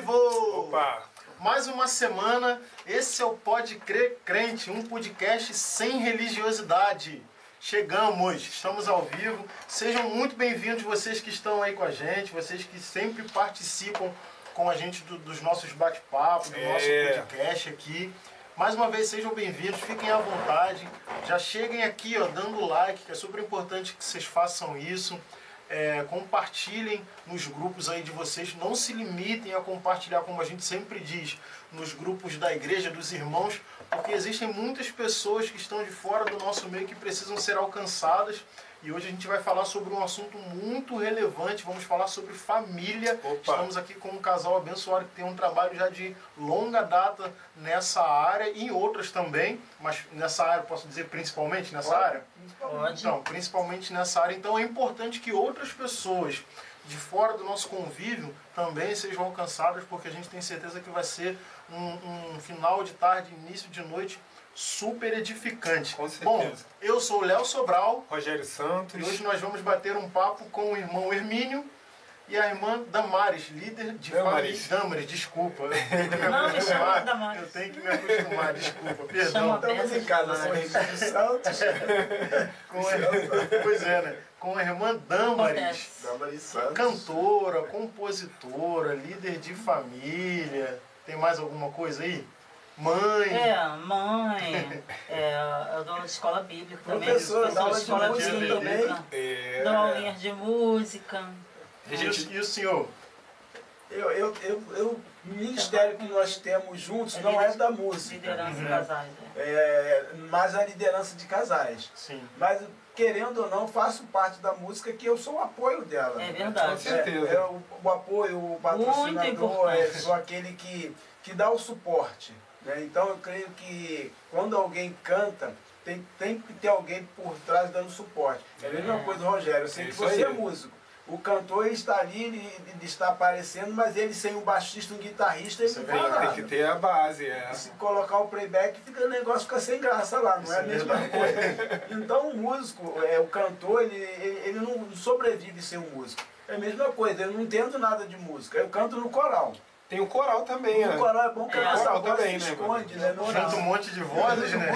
vivo! Opa! Mais uma semana, esse é o Pode Crer Crente, um podcast sem religiosidade. Chegamos, estamos ao vivo. Sejam muito bem-vindos vocês que estão aí com a gente, vocês que sempre participam com a gente do- dos nossos bate-papos, do É. nosso podcast aqui. Mais uma vez, sejam bem-vindos, fiquem à vontade. Já cheguem aqui, ó, dando like, que é super importante que vocês façam isso. É, compartilhem nos grupos aí de vocês. Não se limitem a compartilhar, como a gente sempre diz, nos grupos da igreja, dos irmãos, porque existem muitas pessoas que estão de fora do nosso meio que precisam ser alcançadas. E hoje a gente vai falar sobre um assunto muito relevante. Vamos falar sobre família. Opa. Estamos aqui com um casal abençoado que tem um trabalho já de longa data nessa área e em outras também, mas nessa área, posso dizer principalmente nessa área? Pode. Então, principalmente nessa área. Então é importante que outras pessoas de fora do nosso convívio também sejam alcançadas, porque a gente tem certeza que vai ser um, um final de tarde, início de noite super edificante. Com certeza. Bom, eu sou o Léo Sobral Rogério Santos. e hoje nós vamos bater um papo com o irmão Hermínio e a irmã Damares, líder de Damares. família. Damares, desculpa. Eu tenho que me Não, me chama. Damares. Eu tenho que me acostumar, desculpa, perdão. Estamos em casa, Santos, Com a, pois é, né? Com a irmã Damares, Santos. cantora, compositora, líder de família. Tem mais alguma coisa aí? Mãe. É, mãe, é, eu dou escola bíblica também. Professora, dá aula de escola música bíblica, também. É, Dou aulinhas de música. E, o, e o senhor? Eu, eu, eu, eu- o ministério que nós temos juntos É não é da música, Liderança Uhum. de casais. é. é, mas a liderança de casais. Sim. Mas, querendo ou não, faço parte da música que eu sou o apoio dela. É verdade. Com certeza. É, é o, o apoio, o patrocinador, importante. é, sou aquele que, que dá o suporte. Né? Então eu creio que quando alguém canta, tem, tem que ter alguém por trás dando suporte. É a mesma É. coisa do Rogério. Eu sei que Isso você é músico. O cantor está ali, ele, ele está aparecendo, mas ele sem um baixista, um guitarrista, ele não é fala verdade. nada. Tem que ter a base, é. E se colocar o playback, fica, o negócio fica sem graça lá, não Isso é a é mesma verdade. coisa. Então o músico, é, o cantor, ele, ele, ele não sobrevive sem um músico. É a mesma coisa, eu não entendo nada de música, eu canto no coral. Tem o coral também, No né? coral é bom que É, a coral também, se né, esconde, né? Não, Junta um monte de vozes, né?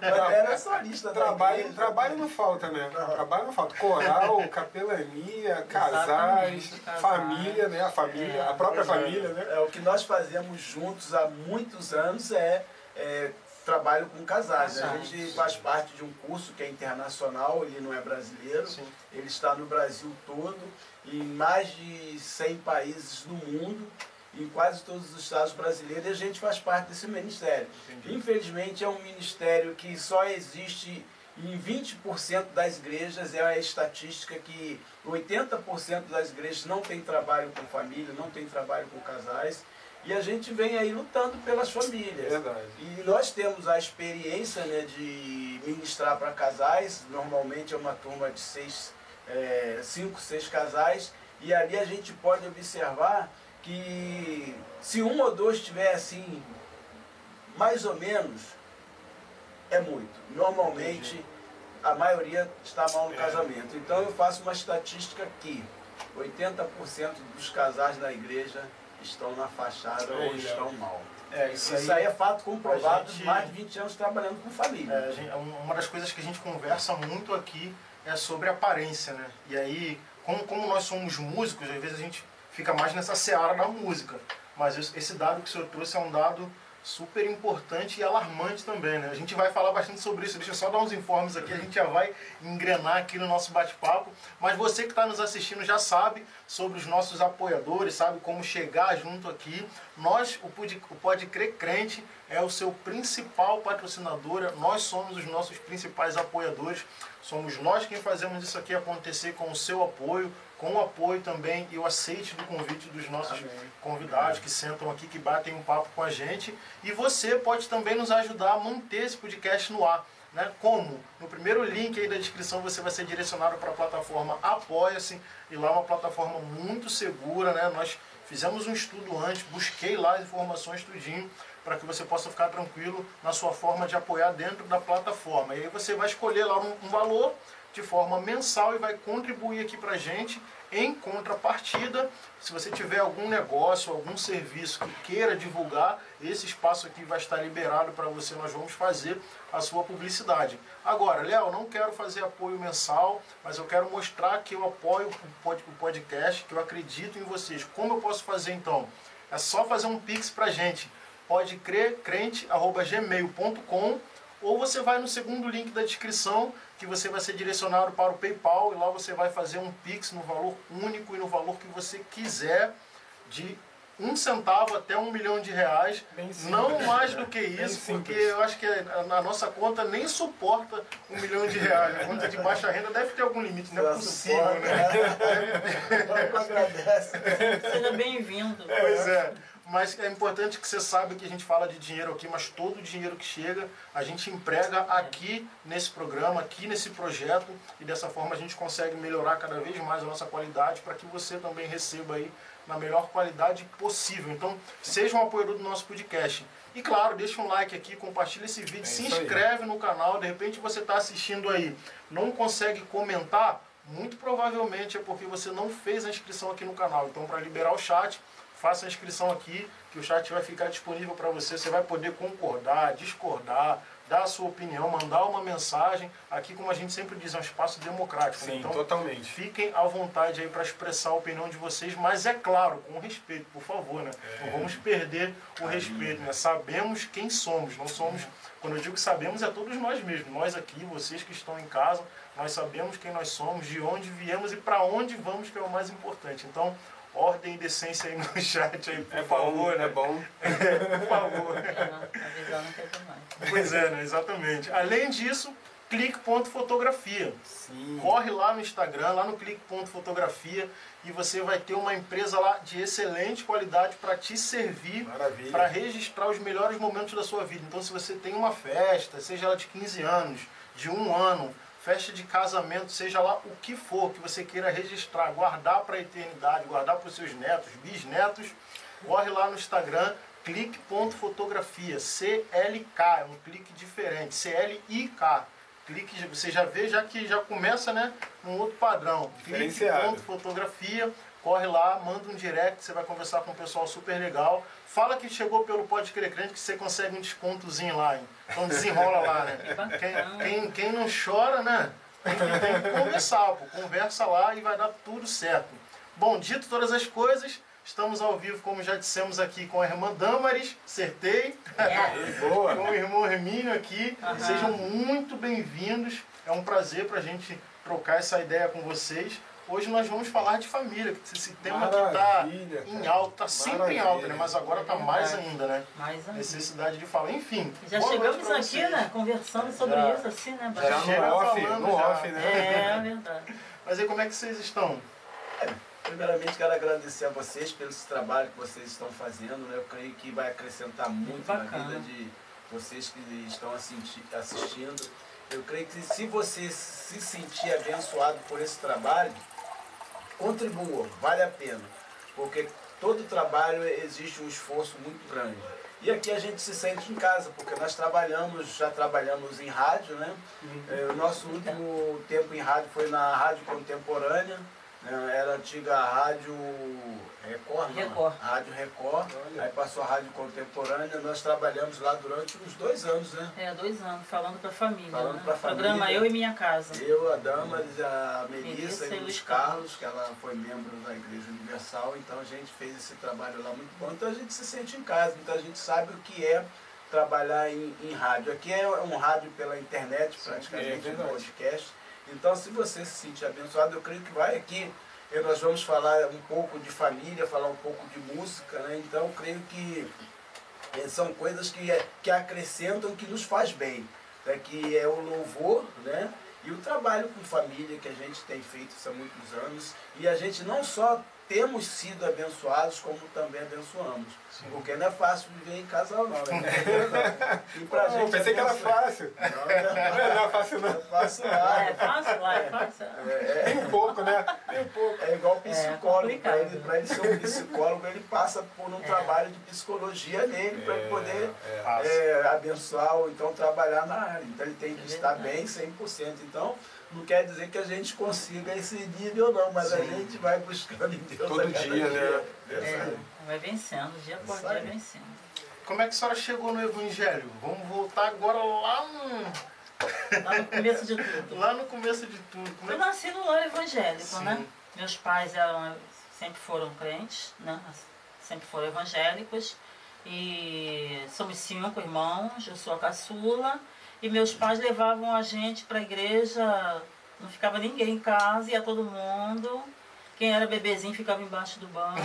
Era solista da Trabalho, igreja. trabalho não falta, né? Trabalho não falta. Coral, capelania, casais, família, né? A família, É, a própria Exato. família, né? É, o que nós fazemos juntos há muitos anos é, é trabalho com casais. né? A gente faz parte de um curso que é internacional, ele não é brasileiro. Sim. Ele está no Brasil todo, em mais de 100 países do mundo, em quase todos os estados brasileiros, e a gente faz parte desse ministério. Entendi. Infelizmente é um ministério que só existe em 20% das igrejas, é a estatística que 80% das igrejas não tem trabalho com família, não tem trabalho com casais, e a gente vem aí lutando pelas famílias. Verdade. E nós temos a experiência né, de ministrar para casais, normalmente é uma turma de seis, é, cinco, seis casais, e ali a gente pode observar que se um ou dois tiver assim, mais ou menos, é muito. Normalmente a maioria está mal no É. casamento. Então eu faço uma estatística aqui. 80% dos casais na igreja estão na fachada ou estão mal. É, isso Isso aí. aí é fato comprovado gente- de mais de 20 anos trabalhando com família. É, gente- uma das coisas que a gente conversa muito aqui é sobre aparência, né? E aí, como, como nós somos músicos, às vezes a gente fica mais nessa seara da música. Mas esse dado que o senhor trouxe é um dado super importante e alarmante também, né? A gente vai falar bastante sobre isso. Deixa eu só dar uns informes aqui, a gente já vai engrenar aqui no nosso bate-papo. Mas você que está nos assistindo já sabe sobre os nossos apoiadores, sabe como chegar junto aqui. Nós, o Pode, o Pode Crer Crente, é o seu principal patrocinador, nós somos os nossos principais apoiadores. Somos nós quem fazemos isso aqui acontecer com o seu apoio, com o apoio também e o aceite do convite dos nossos Amém. convidados que sentam aqui, que batem um papo com a gente. E você pode também nos ajudar a manter esse podcast no ar. Né? Como? No primeiro link aí da descrição você vai ser direcionado para a plataforma Apoia-se, e lá é uma plataforma muito segura. Né? Nós fizemos um estudo antes, busquei lá as informações tudinho para que você possa ficar tranquilo na sua forma de apoiar dentro da plataforma. E aí você vai escolher lá um, um valor de forma mensal e vai contribuir aqui para a gente. Em contrapartida, se você tiver algum negócio, algum serviço que queira divulgar, esse espaço aqui vai estar liberado para você. Nós vamos fazer a sua publicidade. Agora, Léo, não quero fazer apoio mensal, mas eu quero mostrar que eu apoio o podcast, que eu acredito em vocês. Como eu posso fazer então? É só fazer um pix para gente. Pode crer, crente.gmail.com ou você vai no segundo link da descrição, que você vai ser direcionado para o PayPal e lá você vai fazer um Pix no valor único e no valor que você quiser, de um centavo até um milhão de reais. Não mais do que isso, porque eu acho que a, nossa conta nem suporta um milhão de reais. A conta de baixa renda deve ter algum limite, não é possível, né? Agradece. Seja bem-vindo. Pois é. Mas é importante que você saiba que a gente fala de dinheiro aqui, mas todo o dinheiro que chega a gente emprega aqui nesse programa, aqui nesse projeto, e dessa forma a gente consegue melhorar cada vez mais a nossa qualidade para que você também receba aí na melhor qualidade possível. Então, seja um apoiador do nosso podcast. E claro, deixa um like aqui, compartilha esse vídeo, É se isso aí. inscreve no canal, de repente você está assistindo aí, não consegue comentar, muito provavelmente é porque você não fez a inscrição aqui no canal. Então, para liberar o chat, faça a inscrição aqui, que o chat vai ficar disponível para você. Você vai poder concordar, discordar, dar a sua opinião, mandar uma mensagem. Aqui, como a gente sempre diz, é um espaço democrático. né? Sim, então, totalmente. fiquem à vontade aí para expressar a opinião de vocês, mas é claro, com respeito, por favor, né? Não vamos perder o respeito, né? Sabemos quem somos, não somos. Quando eu digo que sabemos, é todos nós mesmos, nós aqui, vocês que estão em casa, nós sabemos quem nós somos, de onde viemos e para onde vamos, que é o mais importante. Então, ordem e decência aí no chat aí, por É favor, bom, né? é bom. por favor. É. Pois é, né? Exatamente. Além disso, clique.fotografia. Sim. Corre lá no Instagram, lá no clique.fotografia e você vai ter uma empresa lá de excelente qualidade para te servir, para registrar os melhores momentos da sua vida. Então, se você tem uma festa, seja ela de 15 anos, de um ano, festa de casamento, seja lá o que for que você queira registrar, guardar para a eternidade, guardar para os seus netos, bisnetos, corre lá no Instagram, clique.fotografia, CLK, é um clique diferente, CLIK. Clique, você já vê, já que já começa né, num outro padrão. Clique.fotografia, corre lá, manda um direct, você vai conversar com um pessoal super legal. Fala que chegou pelo Pode Crer Crente que você consegue um descontozinho lá, hein? Então desenrola lá, né? Quem, quem, quem não chora, né? Tem que, tem que conversar, pô. Conversa lá e vai dar tudo certo. Bom, dito todas as coisas, estamos ao vivo, como já dissemos aqui, com a irmã Damares, acertei. Boa. com o irmão Hermínio aqui. Aham. Sejam muito bem-vindos. É um prazer para a gente trocar essa ideia com vocês. Hoje nós vamos falar de família, que esse tema que está Maravilha, em alta, está sempre em alta, né? Mas agora está mais ainda, né? Mais ainda. Necessidade de falar. Enfim. Já chegamos aqui, vocês. né? Conversando sobre Já. isso, assim, né? Já Chega no off, falando no já. off, né? É verdade. Mas aí como é que vocês estão? Primeiramente, quero agradecer a vocês pelo esse trabalho que vocês estão fazendo. Né? Eu creio que vai acrescentar muito na Bacana. vida de vocês que estão assisti- assistindo. Eu creio que se você se sentir abençoado por esse trabalho, contribua, vale a pena. Porque todo trabalho existe um esforço muito grande. E aqui a gente se sente em casa, porque nós trabalhamos, já trabalhamos em rádio, né? É, o nosso último tempo em rádio foi na Rádio Contemporânea, né? Era a antiga rádio Record, não, Record. Rádio Record, Olha. aí passou a Rádio Contemporânea, nós trabalhamos lá durante uns dois anos, né? É, dois anos, falando pra família. Falando né? pra família. Programa Eu e Minha Casa. Eu, a Damaris, a Melissa Melissa e Luiz Carlos, Carlos. que ela foi membro da Igreja Universal, então a gente fez esse trabalho lá muito bom. Então a gente se sente em casa, então a gente sabe o que é trabalhar em, em rádio. Aqui é um rádio pela internet, é praticamente, um verdade. podcast. Então se você se sentir abençoado, eu creio que vai aqui. Eh, Nós vamos falar um pouco de família, falar um pouco de música, né? Então creio que eh, são coisas que, é- que acrescentam, que nos faz bem. Né? Que é o louvor, né? E o trabalho com família que a gente tem feito há muitos anos. E a gente não só temos sido abençoados, como também abençoamos. Porque não é fácil viver em casal, não. Né? E pra Pô, gente pensei que era abençoar- fácil. Não, não é fácil não é fácil Lá é fácil? Lá é fácil? Nem um pouco, né? Nem um pouco. É igual psicólogo. complicado. para ele, pra ele ser um psicólogo, ele passa por um trabalho de psicologia nele para ele poder é. É, abençoar ou então trabalhar na área. Então ele tem que É estar bem 100%. Então não quer dizer que a gente consiga esse nível não, mas a gente vai buscando em Deus Todo a cada dia, né? É, vai vencendo, dia por Isso dia vencendo. Como é que a senhora chegou no Evangelho? Vamos voltar agora lá no, Lá no começo de tudo. lá no começo de tudo. Como é Eu nasci no lar evangélico, Sim. né? Meus pais eram, sempre foram crentes, né? Sempre foram evangélicos. E somos cinco irmãos, eu sou a caçula. E meus pais levavam a gente para a igreja, não ficava ninguém em casa, ia todo mundo. Quem era bebezinho ficava embaixo do banco.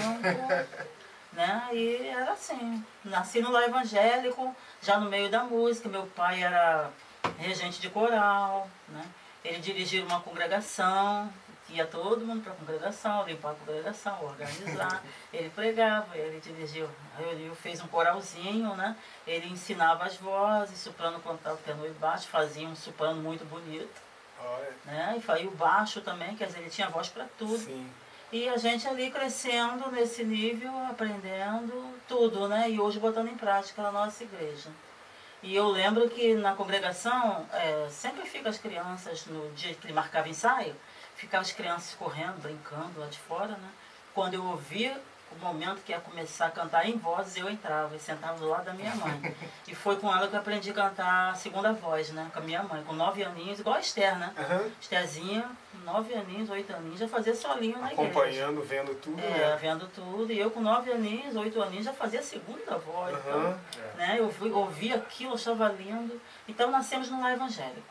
né? E era assim. Nasci no lar evangélico, já no meio da música. Meu pai era regente de coral, né? Ele dirigia uma congregação, ia todo mundo para a congregação, limpar a congregação, organizar. ele pregava, ele dirigiu, ele fez um coralzinho, né? Ele ensinava as vozes, soprano, contralto, tenor e baixo, fazia um soprano muito bonito, Olha, né? E e o baixo também, quer dizer, ele tinha voz para tudo. sim. E a gente ali crescendo nesse nível, aprendendo tudo, né? E hoje botando em prática na nossa igreja. E eu lembro que na congregação, é, sempre fica as crianças, no dia que ele marcava ensaio, ficavam as crianças correndo, brincando lá de fora, né? Quando eu ouvia o momento que ia começar a cantar em vozes, eu entrava e sentava do lado da minha mãe. E foi com ela que eu aprendi a cantar a segunda voz, né? Com a minha mãe, com nove aninhos, igual a Esther, né? Aham. Estherzinha, nove aninhos, oito aninhos, já fazia solinho na igreja. Acompanhando, vendo tudo, É, né? vendo tudo. E eu com nove aninhos, oito aninhos, já fazia a segunda voz. Aham. Então, né, eu ouvi aquilo, achava lindo. Então nascemos no lar evangélico.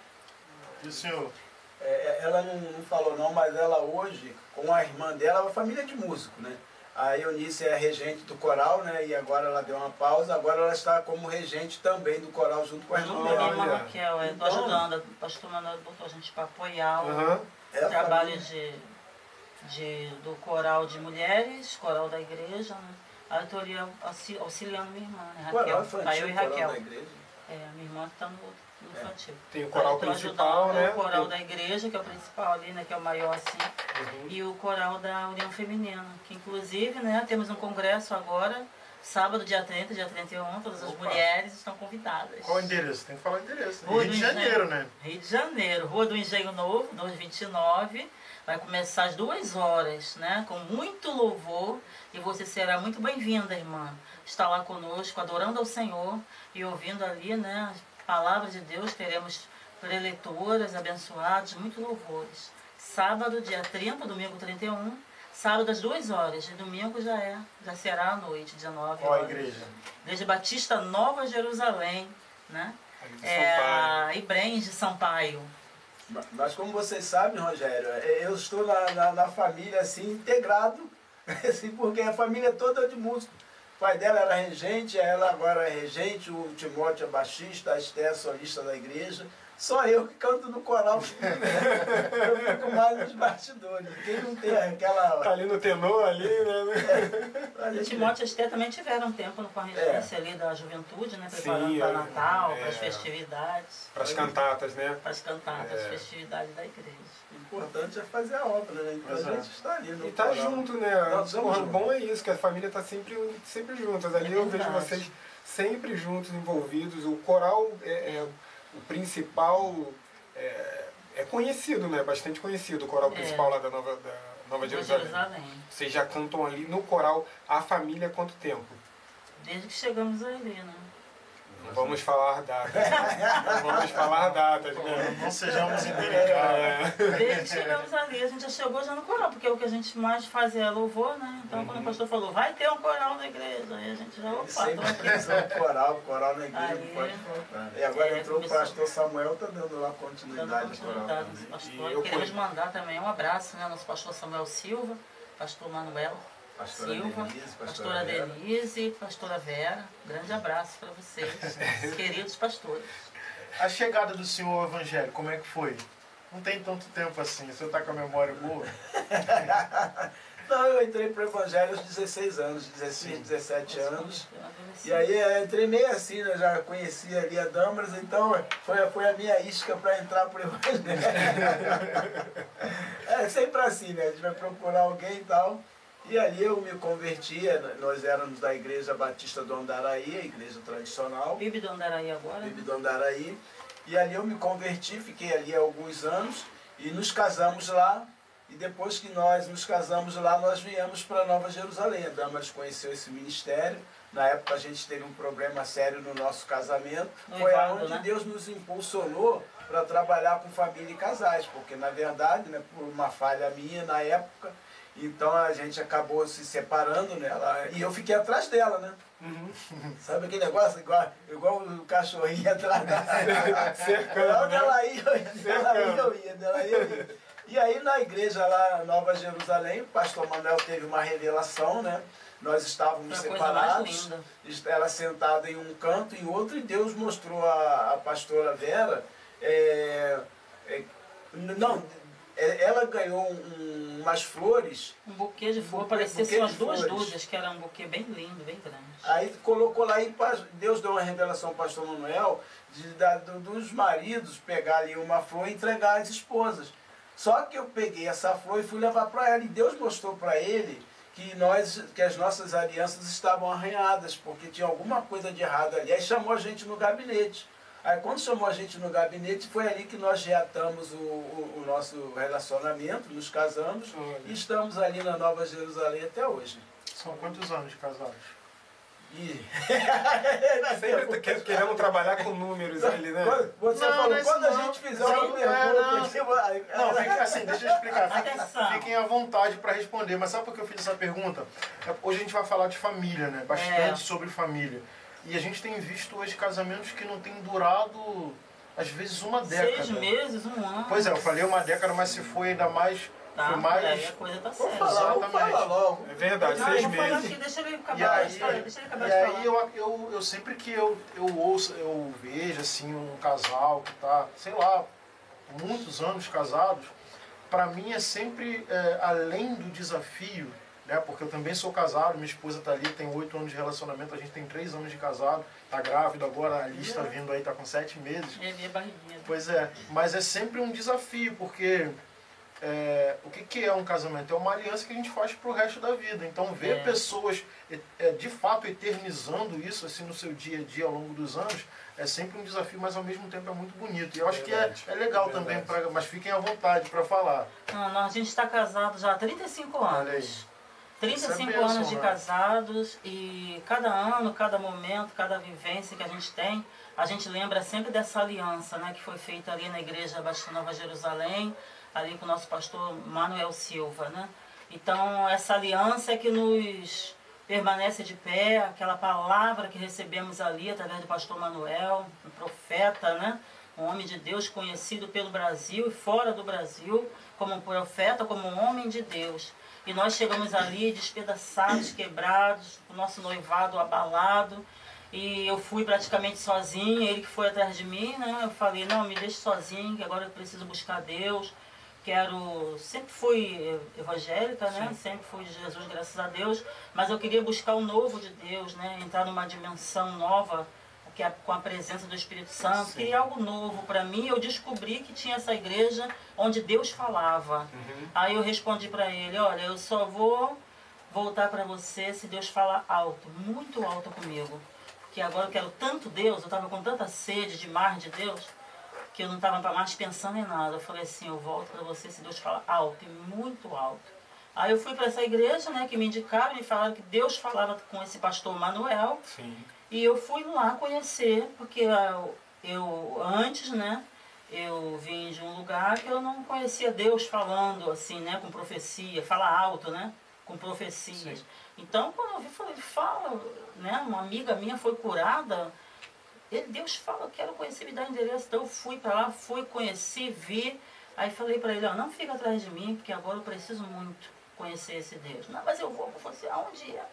E o senhor? É, ela não, não falou não, mas ela hoje, com a irmã dela, é uma família de músico, né? A Eunice é regente do coral, né? E agora ela deu uma pausa, agora ela está como regente também do coral junto com a irmã a dela. irmã. Raquel, tô Então- ajudando. O pastor Manuel botou a gente para apoiar o Aham. É a trabalho de, de, do coral de mulheres, coral da igreja, né? Aí eu auxi- auxiliando minha irmã, né? Coral Raquel. infantil, Tá eu e coral Raquel. É, a minha irmã está no, no É. infantil. Tem o coral tô principal, ajudando né? O coral Tem- da igreja, que é o principal ali, né? Que é o maior assim. Uhum. E o coral da União Feminina, que inclusive, né, temos um congresso agora, sábado, dia 30, dia 31, todas as Opa. mulheres estão convidadas. Qual o endereço? Tem que falar o endereço. Rua Rio de Engenho. Janeiro, né? Rio de Janeiro, Rua do Engenho Novo, 229. Vai começar às duas horas, né? Com muito louvor. E você será muito bem-vinda, irmã. Está lá conosco, adorando ao Senhor e ouvindo ali, né? As palavras de Deus. Teremos preletoras abençoadas, muito louvores. Sábado, dia 30, domingo 31. Sábado às duas horas. E domingo já é, já será à noite, 19 Qual a horas. igreja? Igreja Batista Nova Jerusalém, né? De É Ibrens de Sampaio. Ma- Mas como vocês sabem, Rogério, é, eu estou na, na, na família assim, integrado, assim, porque a família é toda de músico. O pai dela era regente, ela agora é regente, o Timóteo é baixista, a Esté é solista da igreja. Só eu que canto no coral. eu fico mais nos bastidores. Quem não tem Tá aquela. ali no tenor, ali, né? E o Timóteo e a Esté também tiveram um tempo com a regência ali da juventude, né? Sim, Preparando para é, Natal, é. para as festividades, Para as cantatas, né? para as cantatas, É. festividades da igreja. O importante é fazer a obra, né? Então a é. gente está ali no E tá coral. junto, né? O juntos. bom é isso, que a família tá sempre, sempre juntas. Ali É eu vejo vocês sempre juntos, envolvidos. O coral é, é o principal. É, é conhecido, né? Bastante conhecido o coral É. principal lá da Nova, da Nova Jerusalém. Jerusalém. Vocês já cantam ali no coral A Família há quanto tempo? Desde que chegamos ali, né? Não vamos falar datas. Não vamos falar datas, né? Não sejamos indelicados. É. Desde que chegamos ali, a gente já chegou já no coral, porque o que a gente mais faz é louvor, né? Então quando o pastor falou, vai ter um coral na igreja, aí a gente já, opa, tô Sempre pensando coral, coral na igreja Aí, não pode faltar. E agora é, entrou o pastor Samuel, tá dando lá continuidade ao coral. nosso E pastor. eu Queremos mandar também um abraço, né? Nosso pastor Samuel Silva, pastor Manuel Pastora Silva, Denise, pastora pastora Vera. Denise, pastora Vera. Grande abraço para vocês, queridos pastores. A chegada do senhor ao evangelho, como é que foi? Não tem tanto tempo assim, o senhor tá com a memória boa? Não, eu entrei pro evangelho aos 16 anos, 16, 17 anos. E aí eu entrei meio assim, né? Já conhecia ali a Damaras, então foi, foi a minha isca para entrar pro evangelho. é sempre assim, né? A gente vai procurar alguém e tal. E ali eu me convertia, nós éramos da Igreja Batista do Andaraí, a igreja tradicional. Vive do Andaraí agora? Vive do Andaraí. E ali eu me converti, fiquei ali alguns anos e nos casamos lá. E depois que nós nos casamos lá, nós viemos para Nova Jerusalém. A Damaris conheceu esse ministério. Na época a gente teve um problema sério no nosso casamento. Foi aonde né? Deus nos impulsionou para trabalhar com família e casais. Porque na verdade, né, por uma falha minha na época, então a gente acabou se separando, né? Ela- e eu fiquei atrás dela, né? Sabe aquele negócio igual, igual o cachorrinho atrás da Cercando, né? ela ia, eu ia, dela ia, eu ia, dela ia, eu ia. E aí na igreja lá, Nova Jerusalém, o pastor Manuel teve uma revelação, né? Nós estávamos separados, ela sentada em um canto e outro, e Deus mostrou a, a pastora Vera. é, é, não, ela ganhou um- umas flores Um buquê de flor, parecia ser umas de duas flores. dúzias, que era um buquê bem lindo, bem grande. Aí colocou lá e Deus deu uma revelação ao pastor Manuel de, da- do- dos maridos pegar ali uma flor e entregar às esposas. Só que eu peguei essa flor e fui levar para ela e Deus mostrou para ele que nós que as nossas alianças estavam arranhadas porque tinha alguma coisa de errado ali. Aí chamou a gente no gabinete. Aí quando chamou a gente no gabinete foi ali que nós reatamos o, o- o nosso relacionamento, nos casamos Olha. e estamos ali na Nova Jerusalém até hoje. São quantos anos de casados? E... Sempre que- querendo trabalhar com números ali, né? Quando- Você Não, falou, não é quando a gente fizer Não, uma é, não. pergunta, aí- Não, fica assim, deixa eu explicar. Fiquem, fiquem à vontade para responder. Mas sabe por que eu fiz essa pergunta? É, Hoje a gente vai falar de família, né? Bastante É. sobre família. E a gente tem visto hoje casamentos que não têm durado, às vezes, uma década. Seis meses, um ano. Pois é, eu falei uma década, mas se foi ainda mais. Tá, foi aí mais. a coisa tá vou Exatamente. falar logo. É verdade, Não, seis meses. aqui, deixa ele E acabar aí, de falar, deixa ele acabar e de aí falar. eu, eu, eu sempre que eu, eu ouço, eu vejo assim um casal que tá, sei lá, muitos anos casados, para mim é sempre é, além do desafio, né? Porque eu também sou casado, minha esposa tá ali, tem oito anos de relacionamento, a gente tem três anos de casado, tá grávida agora, a Alice tá vindo aí, tá com sete meses. É minha barriguinha. Pois é, mas é sempre um desafio, porque é, o que, que é um casamento? É uma aliança que a gente faz pro resto da vida. Então, ver É. pessoas é, de fato eternizando isso assim no seu dia a dia ao longo dos anos é sempre um desafio, mas ao mesmo tempo é muito bonito. E eu acho Verdade, que é, é legal também, pra, mas fiquem à vontade para falar. Não, não, a gente está casado já há 35 Olha aí. anos. 35 Isso é bênção, anos de casados e cada ano, cada momento, cada vivência que a gente tem, a gente lembra sempre dessa aliança né, que foi feita ali na igreja Batista Nova Jerusalém, ali com o nosso pastor Manuel Silva. Né? Então, essa aliança é que nos permanece de pé, aquela palavra que recebemos ali através do pastor Manuel, um profeta, né? um homem de Deus conhecido pelo Brasil e fora do Brasil, como um profeta, como um homem de Deus. E nós chegamos ali despedaçados, quebrados, o nosso noivado abalado. E eu fui praticamente sozinha, ele que foi atrás de mim, né? Eu falei, não, me deixe sozinho, que agora eu preciso buscar Deus. Quero. Sempre fui evangélica, né? Sempre fui de Jesus, graças a Deus. Mas eu queria buscar o novo de Deus, né? Entrar numa dimensão nova, que é com a presença do Espírito Santo. Queria algo novo para mim. Eu descobri que tinha essa igreja onde Deus falava. Aí eu respondi para ele: Olha, eu só vou voltar para você se Deus falar alto, muito alto comigo. Porque agora eu quero tanto Deus, eu estava com tanta sede de mar de Deus, que eu não estava mais pensando em nada. Eu falei assim: Eu volto para você se Deus falar alto, e muito alto. Aí eu fui para essa igreja, né, que me indicaram e falaram que Deus falava com esse pastor Manuel. Sim. E eu fui lá conhecer, porque eu, eu antes, né, eu vim de um lugar que eu não conhecia Deus falando assim, né, com profecia, fala alto, né, com profecias. Sim. Então, quando eu vi, falei, ele fala, né, uma amiga minha foi curada, ele, Deus fala, eu quero conhecer, me dá endereço. Então eu fui para lá, fui, conheci, vi, aí falei para ele, ó, não fica atrás de mim, porque agora eu preciso muito conhecer esse Deus. Não, mas eu vou, você, aonde é?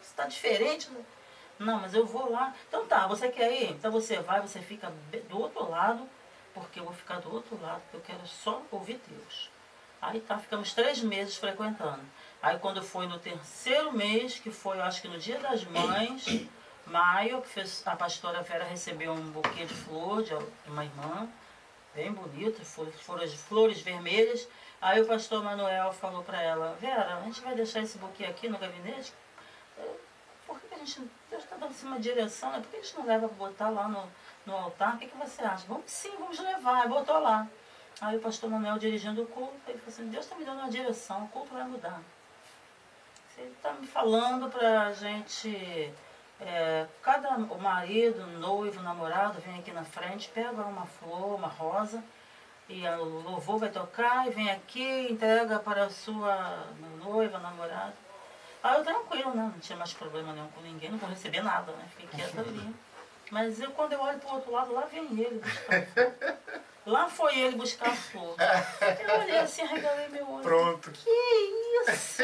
Você está diferente, né? Não, mas eu vou lá. Então tá, você quer ir? Então você vai, você fica do outro lado, porque eu vou ficar do outro lado, porque eu quero só ouvir Deus. Aí tá, ficamos três meses frequentando. Aí quando foi no terceiro mês, que foi, eu acho que no dia das mães, maio, que fez, a pastora Vera recebeu um buquê de flor de, uma irmã, bem bonito, flores, flores, flores vermelhas. Aí o pastor Manuel falou para ela, Vera, a gente vai deixar esse buquê aqui no gabinete? Eu, Por que a gente, Deus está dando uma direção, né? Por que a gente não leva para botar lá no, no altar? O que, que você acha? Vamos sim, vamos levar. Aí botou lá. Aí o pastor Manuel dirigindo o culto, ele falou assim, Deus está me dando uma direção, o culto vai mudar. Ele está me falando para a gente, é, cada o marido, noivo, namorado, vem aqui na frente, pega uma flor, uma rosa, e o louvor vai tocar, e vem aqui, entrega para a sua noiva, namorada. Aí eu tranquilo, né? Não tinha mais problema nenhum com ninguém, não vou receber nada, né? Fiquei quieta ali. Mas eu, quando eu olho pro outro lado, lá vem ele buscar a flor. Lá foi ele buscar a flor. Eu olhei assim, regalei meu olho. Pronto. Que isso?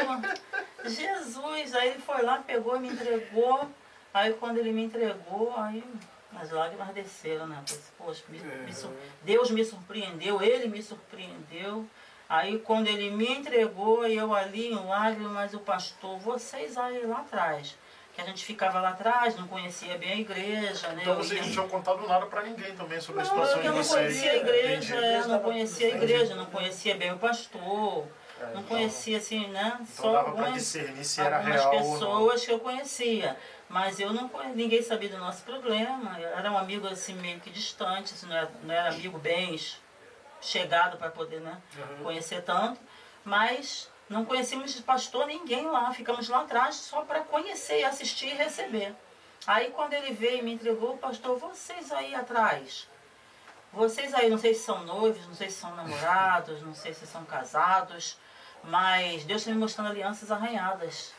Jesus! Aí ele foi lá, pegou e me entregou. Aí quando ele me entregou, aí as lágrimas desceram, né? Assim, Poxa, me- me sur- Deus me surpreendeu, ele me surpreendeu. Aí quando ele me entregou, eu ali em lágrimas, o pastor, vocês aí lá atrás. Que a gente ficava lá atrás, não conhecia bem a igreja, né? Então Eu vocês ia- não tinham contado nada pra ninguém também sobre a não, situação eu de não vocês. conhecia a igreja, é, não conhecia a igreja, não conhecia bem o pastor, É, não então- conhecia assim, né? Então Só dava pra algumas, discernir se era algumas real não. pessoas que eu conhecia. Mas eu não conhe- ninguém sabia do nosso problema. Eu era um amigo assim meio que distante, assim, não, era, não era amigo bem chegado para poder né, Uhum. conhecer tanto. Mas não conhecíamos pastor ninguém lá. Ficamos lá atrás só para conhecer, assistir e receber. Aí quando ele veio e me entregou, pastor, vocês aí atrás. Vocês aí, não sei se são noivos, não sei se são namorados, não sei se são casados, mas Deus está me mostrando alianças arranhadas.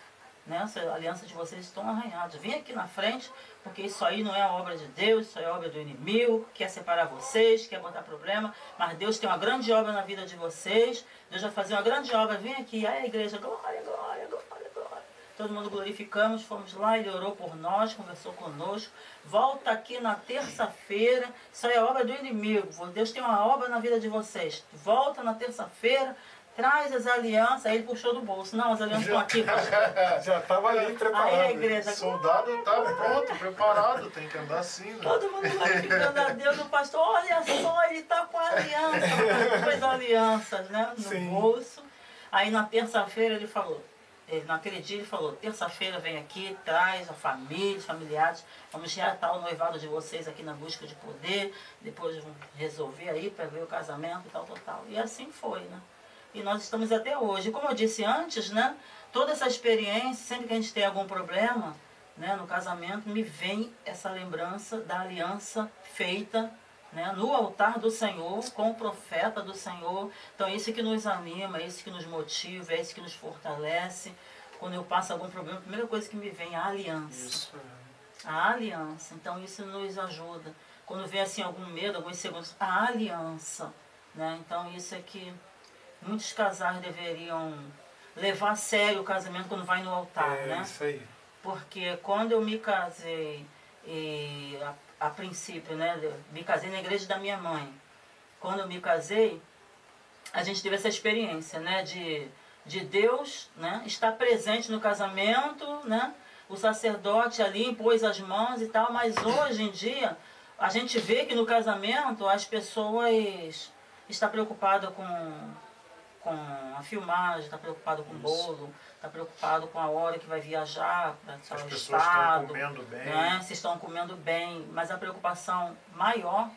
Né? Essa aliança de vocês estão arranhadas. Vem aqui na frente, porque isso aí não é a obra de Deus, isso é obra do inimigo, quer separar vocês, quer botar problema, mas Deus tem uma grande obra na vida de vocês, Deus vai fazer uma grande obra, vem aqui, aí a igreja, glória, glória, glória, glória. Todo mundo glorificamos, fomos lá, ele orou por nós, conversou conosco. Volta aqui na terça-feira, isso aí é obra do inimigo. Deus tem uma obra na vida de vocês. Volta na terça-feira, traz as alianças. Aí ele puxou do bolso. Não, as alianças estão aqui. pastor. Já estava ali preparado. Aí a igreja, O soldado tá pronto, preparado, tem que andar assim, né? Todo mundo glorificando a Deus, o pastor, olha só, ele está com a aliança, pôs alianças né, no Sim. bolso. Aí na terça-feira ele falou, ele, naquele dia ele falou, terça-feira vem aqui, traz a família, os familiares, vamos reatar o noivado de vocês aqui na busca de poder, depois vão resolver aí para ver o casamento e tal, tal, tal. E assim foi, né? E nós estamos até hoje. Como eu disse antes, né? Toda essa experiência, sempre que a gente tem algum problema, né, no casamento, me vem essa lembrança da aliança feita né, no altar do Senhor, com o profeta do Senhor. Então é isso que nos anima, é isso que nos motiva, é isso que nos fortalece. Quando eu passo algum problema, a primeira coisa que me vem é a aliança. Isso. A aliança. Então isso nos ajuda. Quando vem assim algum medo, alguma insegurança, a aliança. Né? Então isso é que muitos casais deveriam levar a sério o casamento quando vai no altar, É né? isso aí. Porque quando eu me casei, e a, a princípio, né, me casei na igreja da minha mãe. Quando eu me casei, a gente teve essa experiência, né, de, de Deus, né, estar presente no casamento, né, o sacerdote ali impôs as mãos e tal, mas hoje em dia a gente vê que no casamento as pessoas estão preocupadas com, com a filmagem, está preocupado com o bolo, está preocupado com a hora que vai viajar para As tal pessoas estão estado, comendo bem. né? se estão comendo bem, mas a preocupação maior,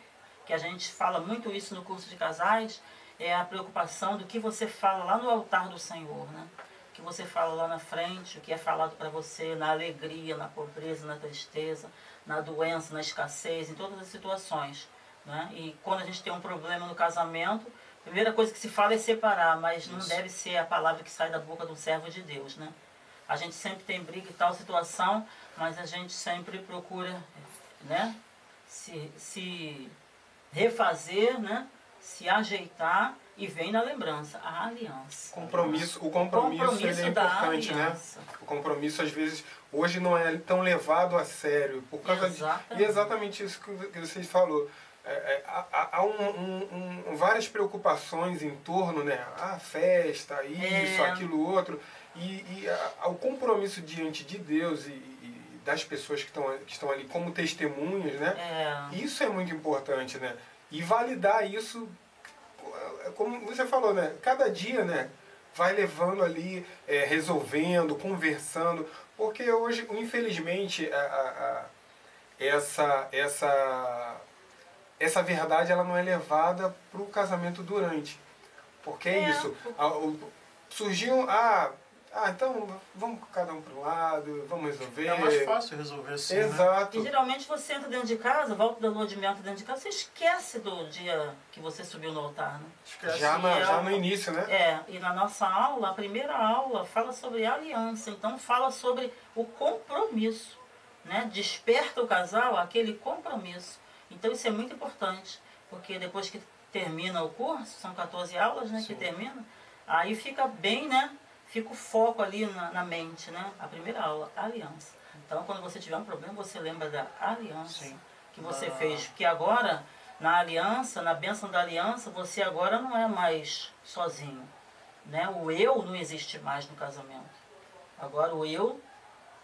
que a gente fala muito isso no curso de casais, é a preocupação do que você fala lá no altar do Senhor, né? que você fala lá na frente, o que é falado para você na alegria, na pobreza, na tristeza, na doença, na escassez, em todas as situações. Né? E quando a gente tem um problema no casamento, a primeira coisa que se fala é separar, mas não deve ser a palavra que sai da boca de um servo de Deus. Né? A gente sempre tem briga e tal situação, mas a gente sempre procura né, se, se refazer, né, se ajeitar e vem na lembrança a aliança. Compromisso, o compromisso, Compromisso ele é importante, né? O compromisso às vezes hoje não é tão levado a sério por causa de, Exatamente. e é exatamente isso que que vocês falou. É, é, há- há um, um- várias preocupações em torno, né? A festa, isso, É. aquilo, outro. E, e a- o compromisso diante de Deus e, e das pessoas que estão, que estão ali como testemunhas, né? É, Isso é muito importante, né? E validar isso, é, como você falou, né? Cada dia, né? Vai levando ali, resolvendo, conversando, porque hoje, infelizmente, a- a- essa, essa, essa verdade ela não é levada para o casamento durante. Porque é, É. isso. A- o- surgiu, ah, ah, então vamos cada um para um lado, vamos resolver. É mais fácil resolver assim. né? Exato. E geralmente você entra dentro de casa, volta da lua de mel entra dentro de casa, você esquece do dia que você subiu no altar, né? Esquece. Já, na- já no início, né? É, e na nossa aula, a primeira aula fala sobre aliança, então fala sobre o compromisso, né? Desperta o casal aquele compromisso. Então isso é muito importante, porque depois que termina o curso, são 14 aulas, né, que termina, aí fica bem, né? Fica o foco ali na, na mente, né? A primeira aula, aliança. Então, quando você tiver um problema, você lembra da aliança Sim. que você Ah. fez. Que agora, na aliança, na bênção da aliança, você agora não é mais sozinho. Né? O eu não existe mais no casamento. Agora o eu,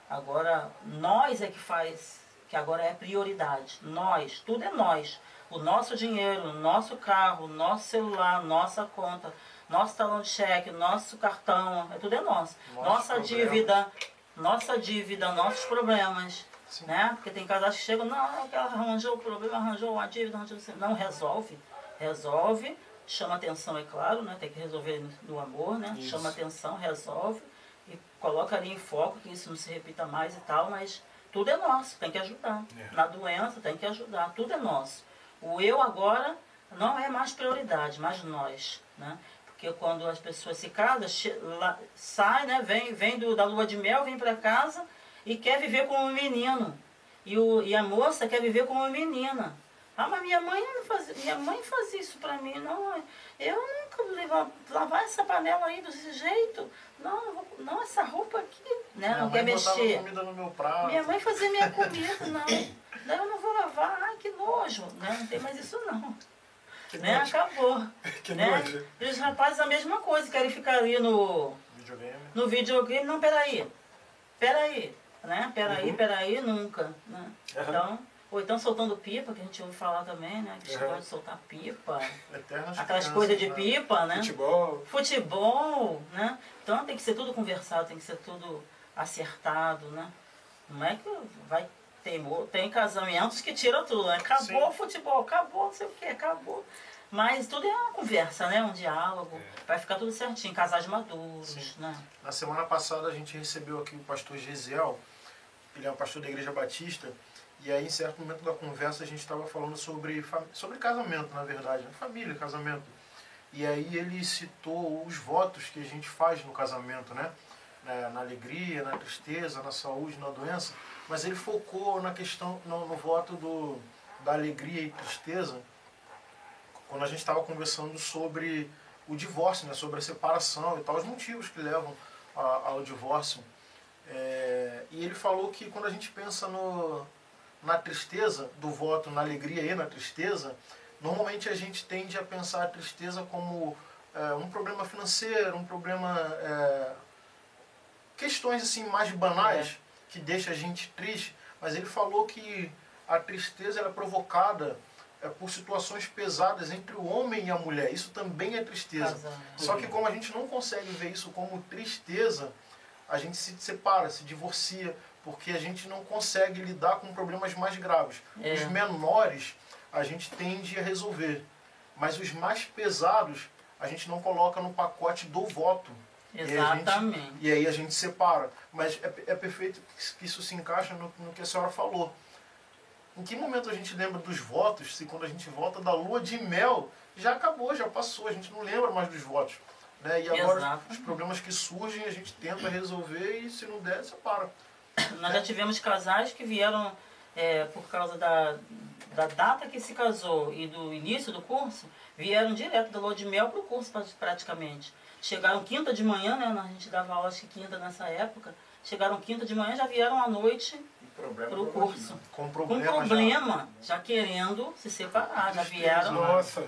agora nós é que faz, que agora é prioridade. Nós, tudo é nós. O nosso dinheiro, o nosso carro, o nosso celular, nossa conta, nosso talão de cheque, nosso cartão, é tudo é nosso. Nossa dívida, nossa dívida, nossos problemas. Sim. Né? Porque tem casais que chegam, não, que ela arranjou o problema, arranjou uma dívida, arranjou. Não, resolve. Resolve, chama atenção, é claro, né? Tem que resolver no amor, né? Isso. Chama atenção, resolve e coloca ali em foco que isso não se repita mais e tal, mas tudo é nosso, tem que ajudar. É. Na doença tem que ajudar, tudo é nosso. O eu agora não é mais prioridade, mas nós, né? Porque quando as pessoas se casam, sai, né? Vem, vem do, da lua de mel, vem para casa e quer viver como um menino. E, o, e a moça quer viver como uma menina. Ah, mas minha mãe não fazia, minha mãe fazia isso pra mim, não. Eu nunca lavar essa panela aí desse jeito. Não, vou- não essa roupa aqui, né? Minha não quer mexer. comida no meu prato. Minha mãe fazia minha comida, não. Daí eu não vou lavar, ai que nojo, né? Não tem mais isso não. Que Né? nojo. Acabou. Que né? nojo. E os rapazes a mesma coisa, querem ficar ali no, Videogame. no videogame, não, peraí, peraí, né? Peraí, Uhum. peraí, nunca, né? Aham. Então, ou então soltando pipa, que a gente ouve falar também, né? Que gosta de soltar pipa, Eternas aquelas coisas de né? pipa, né? Futebol. Futebol, né? Então tem que ser tudo conversado, tem que ser tudo acertado, né? Não é que vai ter tem casamentos que tiram tudo, né? Acabou o futebol, acabou não sei o que, acabou. Mas tudo é uma conversa, né? Um diálogo. Vai ficar tudo certinho, casais maduros, Sim. né? Na semana passada a gente recebeu aqui o pastor Gesiel, ele é um pastor da Igreja Batista, e aí em certo momento da conversa a gente estava falando sobre, sobre casamento, na verdade, né? família, casamento. E aí ele citou os votos que a gente faz no casamento, né? Na, na alegria, na tristeza, na saúde, na doença, mas ele focou na questão, no, no voto do, da alegria e tristeza, quando a gente estava conversando sobre o divórcio, né, sobre a separação e tal, os motivos que levam a- ao divórcio. É, e ele falou que quando a gente pensa no, na tristeza, do voto na alegria e na tristeza, normalmente a gente tende a pensar a tristeza como é, um problema financeiro, um problema. é, questões assim mais banais que deixa a gente triste, mas ele falou que a tristeza era provocada é, por situações pesadas entre o homem e a mulher. Isso também é tristeza. Casal. Só que como a gente não consegue ver isso como tristeza, a gente se separa, se divorcia, porque a gente não consegue lidar com problemas mais graves. É. Os menores a gente tende a resolver, mas os mais pesados a gente não coloca no pacote do voto. E aí a gente- Exatamente. E aí a gente separa. Mas é, é perfeito que isso se encaixa no, no que a senhora falou. Em que momento a gente lembra dos votos, se quando a gente vota da lua de mel, já acabou, já passou, a gente não lembra mais dos votos. Né? E agora Exato. os problemas que surgem a gente tenta resolver e se não der, separa. Nós já tivemos casais que vieram é, por causa da, da data que se casou e do início do curso, vieram direto da lua de mel para o curso pra- praticamente. Chegaram quinta de manhã, né? A gente dava aula acho que quinta nessa época. Chegaram quinta de manhã, já vieram à noite problema para o foi curso. Com Com problema, já. problema, já querendo se separar, já vieram. Nossa.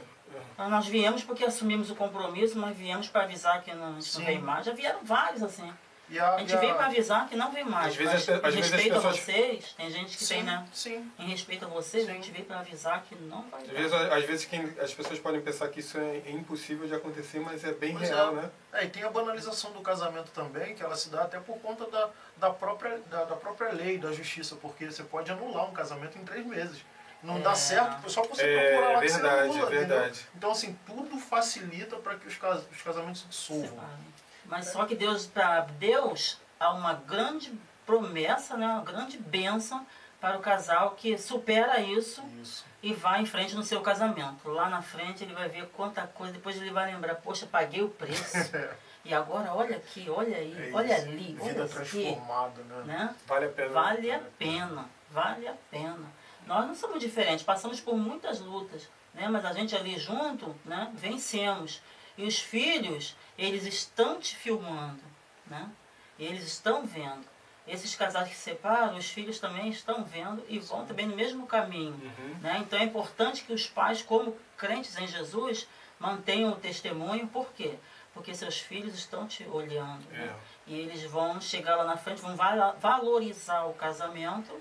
Ah, Nós viemos porque assumimos o compromisso, mas viemos para avisar que não, a gente não veio mais. Já vieram vários assim. E a, A gente e a- veio para avisar que não veio mais. Às vezes às em vezes as respeito pessoas- a vocês, tem gente que sim, tem, né? Sim. Em respeito a vocês, a Sim. gente veio para avisar que não vai Às dar. vezes, às vezes quem, as pessoas podem pensar que isso é, é impossível de acontecer, mas é bem Pois é. real, né? É, e tem a banalização do casamento também, que ela se dá até por conta da, da, própria, da, da própria lei, da justiça, porque você pode anular um casamento em três meses. Não dá É. certo, só por você É, procurar lá que verdade, você anula, entendeu? verdade. Então, assim, tudo facilita para que os, cas os casamentos se dissolvam. Separem. Mas só que Deus, para Deus, há uma grande promessa, né? uma grande bênção para o casal que supera isso Isso. e vai em frente no seu casamento. Lá na frente ele vai ver quanta coisa, depois ele vai lembrar, poxa, paguei o preço. E agora olha aqui, olha aí, É olha ali, Vida olha aqui. transformada, né? Né? Vale a pena. Vale a pena, vale a pena. Nós não somos diferentes, passamos por muitas lutas, né? mas a gente ali junto, né? vencemos. E os filhos, eles estão te filmando, né? eles estão vendo. Esses casais que se separam, os filhos também estão vendo e vão também no mesmo caminho. Uhum. Né? Então é importante que os pais, como crentes em Jesus, mantenham o testemunho. Por quê? Porque seus filhos estão te olhando. né? É. E eles vão chegar lá na frente, vão valorizar o casamento,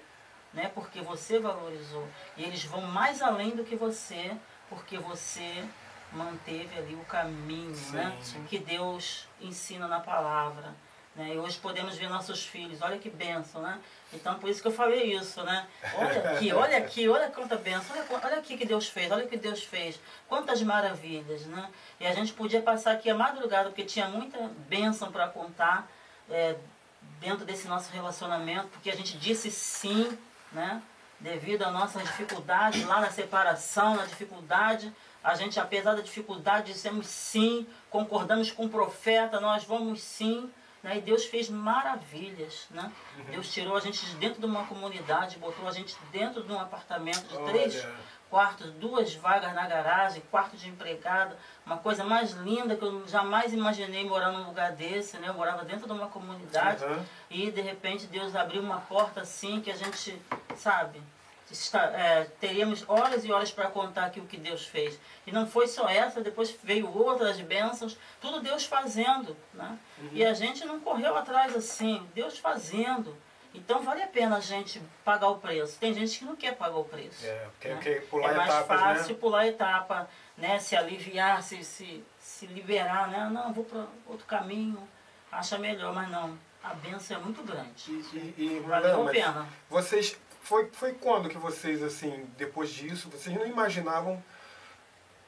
né? Porque você valorizou. E eles vão mais além do que você, porque você manteve ali o caminho, né? sim. Que Deus ensina na palavra. Né? E hoje podemos ver nossos filhos, olha que bênção, né? Então por isso que eu falei isso, né? Olha aqui, olha aqui, olha quanta bênção, olha, olha aqui que Deus fez, olha o que Deus fez, quantas maravilhas, né? E a gente podia passar aqui a madrugada, porque tinha muita bênção para contar é, dentro desse nosso relacionamento, porque a gente disse sim, né? Devido à nossa dificuldade lá na separação, na dificuldade, a gente, apesar da dificuldade, dissemos sim, concordamos com o profeta, nós vamos sim. Né? E Deus fez maravilhas. Né? Deus tirou a gente de dentro de uma comunidade, botou a gente dentro de um apartamento de três. Quartos, duas vagas na garagem, quarto de empregada, uma coisa mais linda que eu jamais imaginei morar num lugar desse, né? Eu morava dentro de uma comunidade Aham. e de repente Deus abriu uma porta assim que a gente, sabe, está, é, teríamos horas e horas para contar aqui o que Deus fez. E não foi só essa, depois veio outras bênçãos, tudo Deus fazendo, né? E a gente não correu atrás assim, Deus fazendo. Então vale a pena a gente pagar o preço. Tem gente que não quer pagar o preço. É, quer, né? quer pular é mais etapas, fácil né? pular etapa, né? Se aliviar, se, se, se liberar, né? Não, vou para outro caminho, acha melhor, mas não. A benção é muito grande. E, e, Valeu não, a pena. Vocês, foi, foi quando que vocês, assim, depois disso, vocês não imaginavam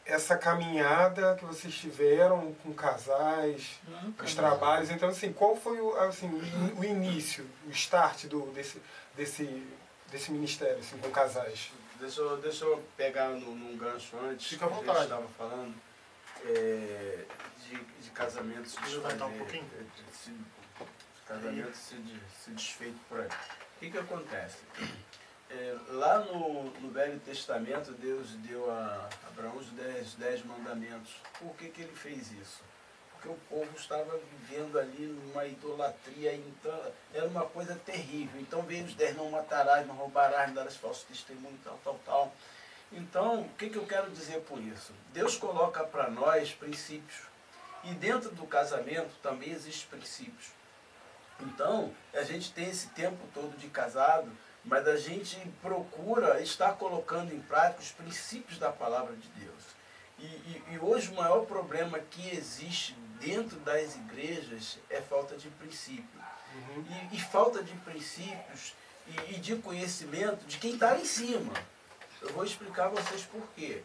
essa caminhada que vocês tiveram com casais, Nunca. os trabalhos. Então, assim, qual foi o, assim, o o início, o start do, desse, desse, desse ministério assim, com casais? Deixa eu, deixa eu pegar num, num gancho antes. Fica à que a gente vontade. estava falando é, de, de casamentos Deixa eu levantar um pouquinho. de casamentos se, se desfeito por aí. O que, que acontece? É, lá no, no Velho Testamento, Deus deu a Abraão os dez, dez mandamentos. Por que, que ele fez isso? Porque o povo estava vivendo ali numa idolatria, então era uma coisa terrível. Então veio os dez, não matarás, não roubarás, não darás falso testemunho, tal, tal, tal. Então, o que, que eu quero dizer por isso? Deus coloca para nós princípios. E dentro do casamento também existem princípios. Então, a gente tem esse tempo todo de casado, mas a gente procura estar colocando em prática os princípios da palavra de Deus. E, e- e hoje o maior problema que existe dentro das igrejas é falta de princípio. E, e falta de princípios e, e de conhecimento de quem está lá em cima. Eu vou explicar a vocês por quê.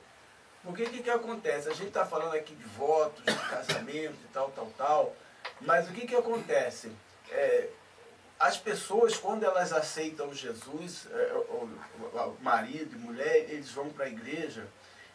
Porque o que, que acontece? A gente está falando aqui de votos, de casamento e tal, tal, tal. Mas o que, que acontece? É, as pessoas, quando elas aceitam Jesus, é, o, o- marido e mulher, eles vão para a igreja.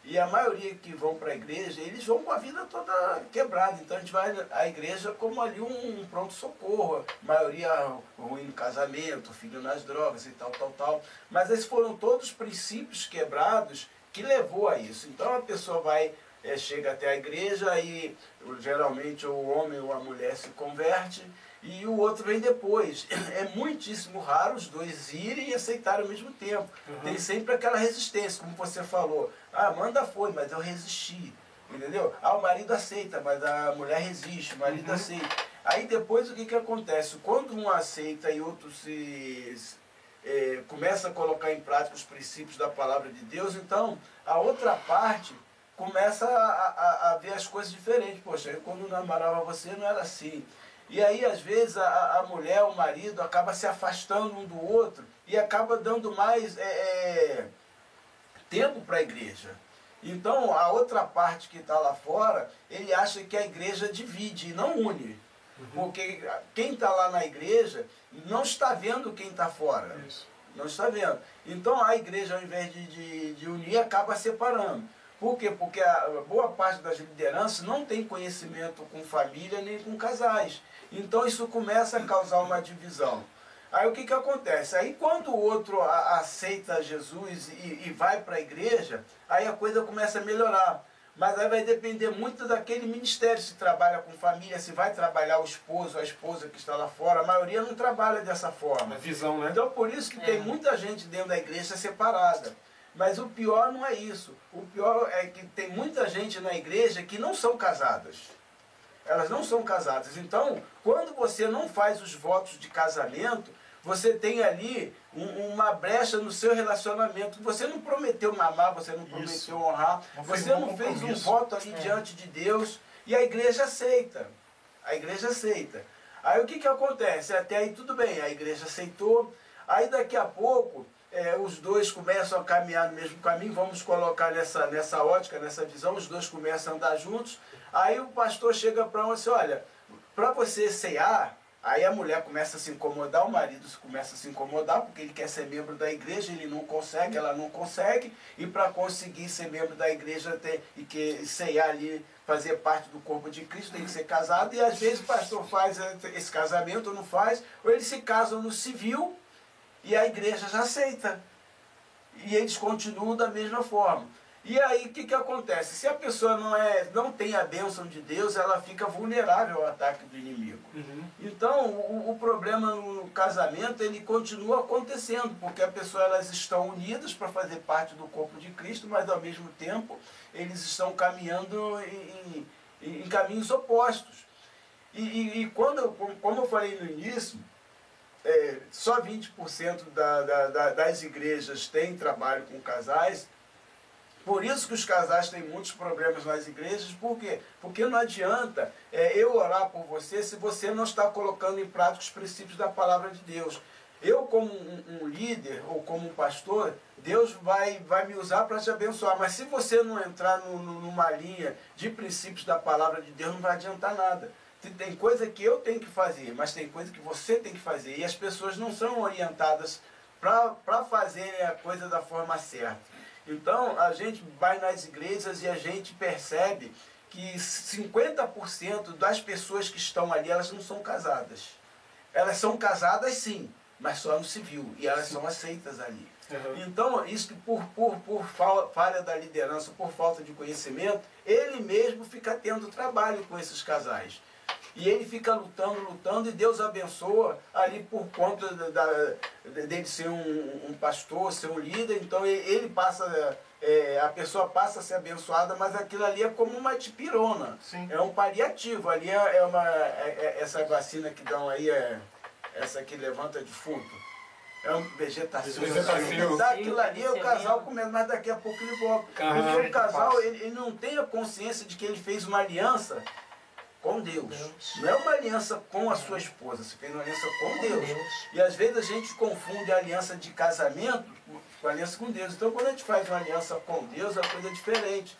E a maioria que vão para a igreja, eles vão com a vida toda quebrada. Então a gente vai à igreja como ali um, pronto-socorro. Maioria ruim no casamento, filho nas drogas e tal, tal, tal. Mas esses foram todos princípios quebrados que levou a isso. Então a pessoa vai, eh, chega até a igreja e geralmente o homem ou a mulher se converte e o outro vem depois. É muitíssimo raro os dois irem e aceitarem ao mesmo tempo. Tem sempre aquela resistência, como você falou. Ah, manda foi, mas eu resisti. Entendeu? Ah, o marido aceita, mas a mulher resiste, o marido aceita. Aí depois o que, que acontece? Quando um aceita e outro se, eh, começa a colocar em prática os princípios da palavra de Deus, então a outra parte começa a, a- a ver as coisas diferentes. Poxa, eu quando namorava você não era assim. E aí, às vezes, a, a mulher, o marido, acaba se afastando um do outro e acaba dando mais é, é, tempo para a igreja. Então, a outra parte que está lá fora, ele acha que a igreja divide e não une. Porque quem está lá na igreja não está vendo quem está fora. Isso. Não está vendo. Então a igreja, ao invés de, de, de unir, acaba separando. Por quê? Porque a boa parte das lideranças não tem conhecimento com família nem com casais. Então isso começa a causar uma divisão. Aí o que, que acontece? Aí quando o outro a- aceita Jesus e, e vai para a igreja, aí a coisa começa a melhorar. Mas aí vai depender muito daquele ministério, se trabalha com família, se vai trabalhar o esposo, a esposa que está lá fora. A maioria não trabalha dessa forma. A visão, né? Então por isso que tem muita gente dentro da igreja separada. Mas o pior não é isso. O pior é que tem muita gente na igreja que não são casadas. Elas não são casadas. Então, quando você não faz os votos de casamento, você tem ali um- uma brecha no seu relacionamento. Você não prometeu mamar, você não prometeu Isso. honrar, Não você não fez um voto ali diante de Deus e a igreja aceita. A igreja aceita. Aí o que, que acontece? Até aí tudo bem, a igreja aceitou. Aí daqui a pouco é, os dois começam a caminhar no mesmo caminho, vamos colocar nessa, nessa ótica, nessa visão, os dois começam a andar juntos. Aí o pastor chega para um assim, olha, para você cear, aí a mulher começa a se incomodar, o marido começa a se incomodar, porque ele quer ser membro da igreja, ele não consegue, ela não consegue, e para conseguir ser membro da igreja tem, e que ceiar ali, fazer parte do corpo de Cristo, tem que ser casado, e às vezes o pastor faz esse casamento ou não faz, ou eles se casam no civil, e a igreja já aceita. E eles continuam da mesma forma. E aí o que, que acontece? Se a pessoa não, é, não tem a bênção de Deus, ela fica vulnerável ao ataque do inimigo. Então o, o problema no casamento ele continua acontecendo, porque a pessoa elas estão unidas para fazer parte do corpo de Cristo, mas ao mesmo tempo eles estão caminhando em, em- em caminhos opostos. E, e, e quando, como eu falei no início, é, só 20% da, da, da, das igrejas têm trabalho com casais. Por isso que os casais têm muitos problemas nas igrejas. Por quê? Porque não adianta é, eu orar por você se você não está colocando em prática os princípios da palavra de Deus. Eu, como um, um líder ou como um pastor, Deus vai, vai me usar para te abençoar. Mas se você não entrar no- no- numa linha de princípios da palavra de Deus, não vai adiantar nada. Tem- coisa que eu tenho que fazer, mas tem coisa que você tem que fazer. E as pessoas não são orientadas para fazerem a coisa da forma certa. Então, a gente vai nas igrejas e a gente percebe que 50% das pessoas que estão ali, elas não são casadas. Elas são casadas sim, mas só no civil. E elas são aceitas ali. Uhum. Então, isso que por, por, por fa- falha da liderança, por falta de conhecimento, ele mesmo fica tendo trabalho com esses casais. E ele fica lutando, lutando, e Deus abençoa ali por conta da, da- dele ser um, um pastor, ser um líder. Então ele, passa, é, a pessoa passa a ser abençoada, mas aquilo ali é como uma tipirona. Sim. É um paliativo. Ali é, é uma. é- é- essa vacina que dão aí, é, essa que levanta defunto. É um vegetacil. Vegetacil. Dá aquilo ali, o casal começa, mas daqui a pouco ele volta. Porque o casal, ele, ele não tem a consciência de que ele fez uma aliança com Deus. Deus. Não é uma aliança com a sua esposa, você fez uma aliança com Deus. Deus. E às vezes a gente confunde a aliança de casamento com a aliança com Deus. Então quando a gente faz uma aliança com Deus, é uma coisa diferente.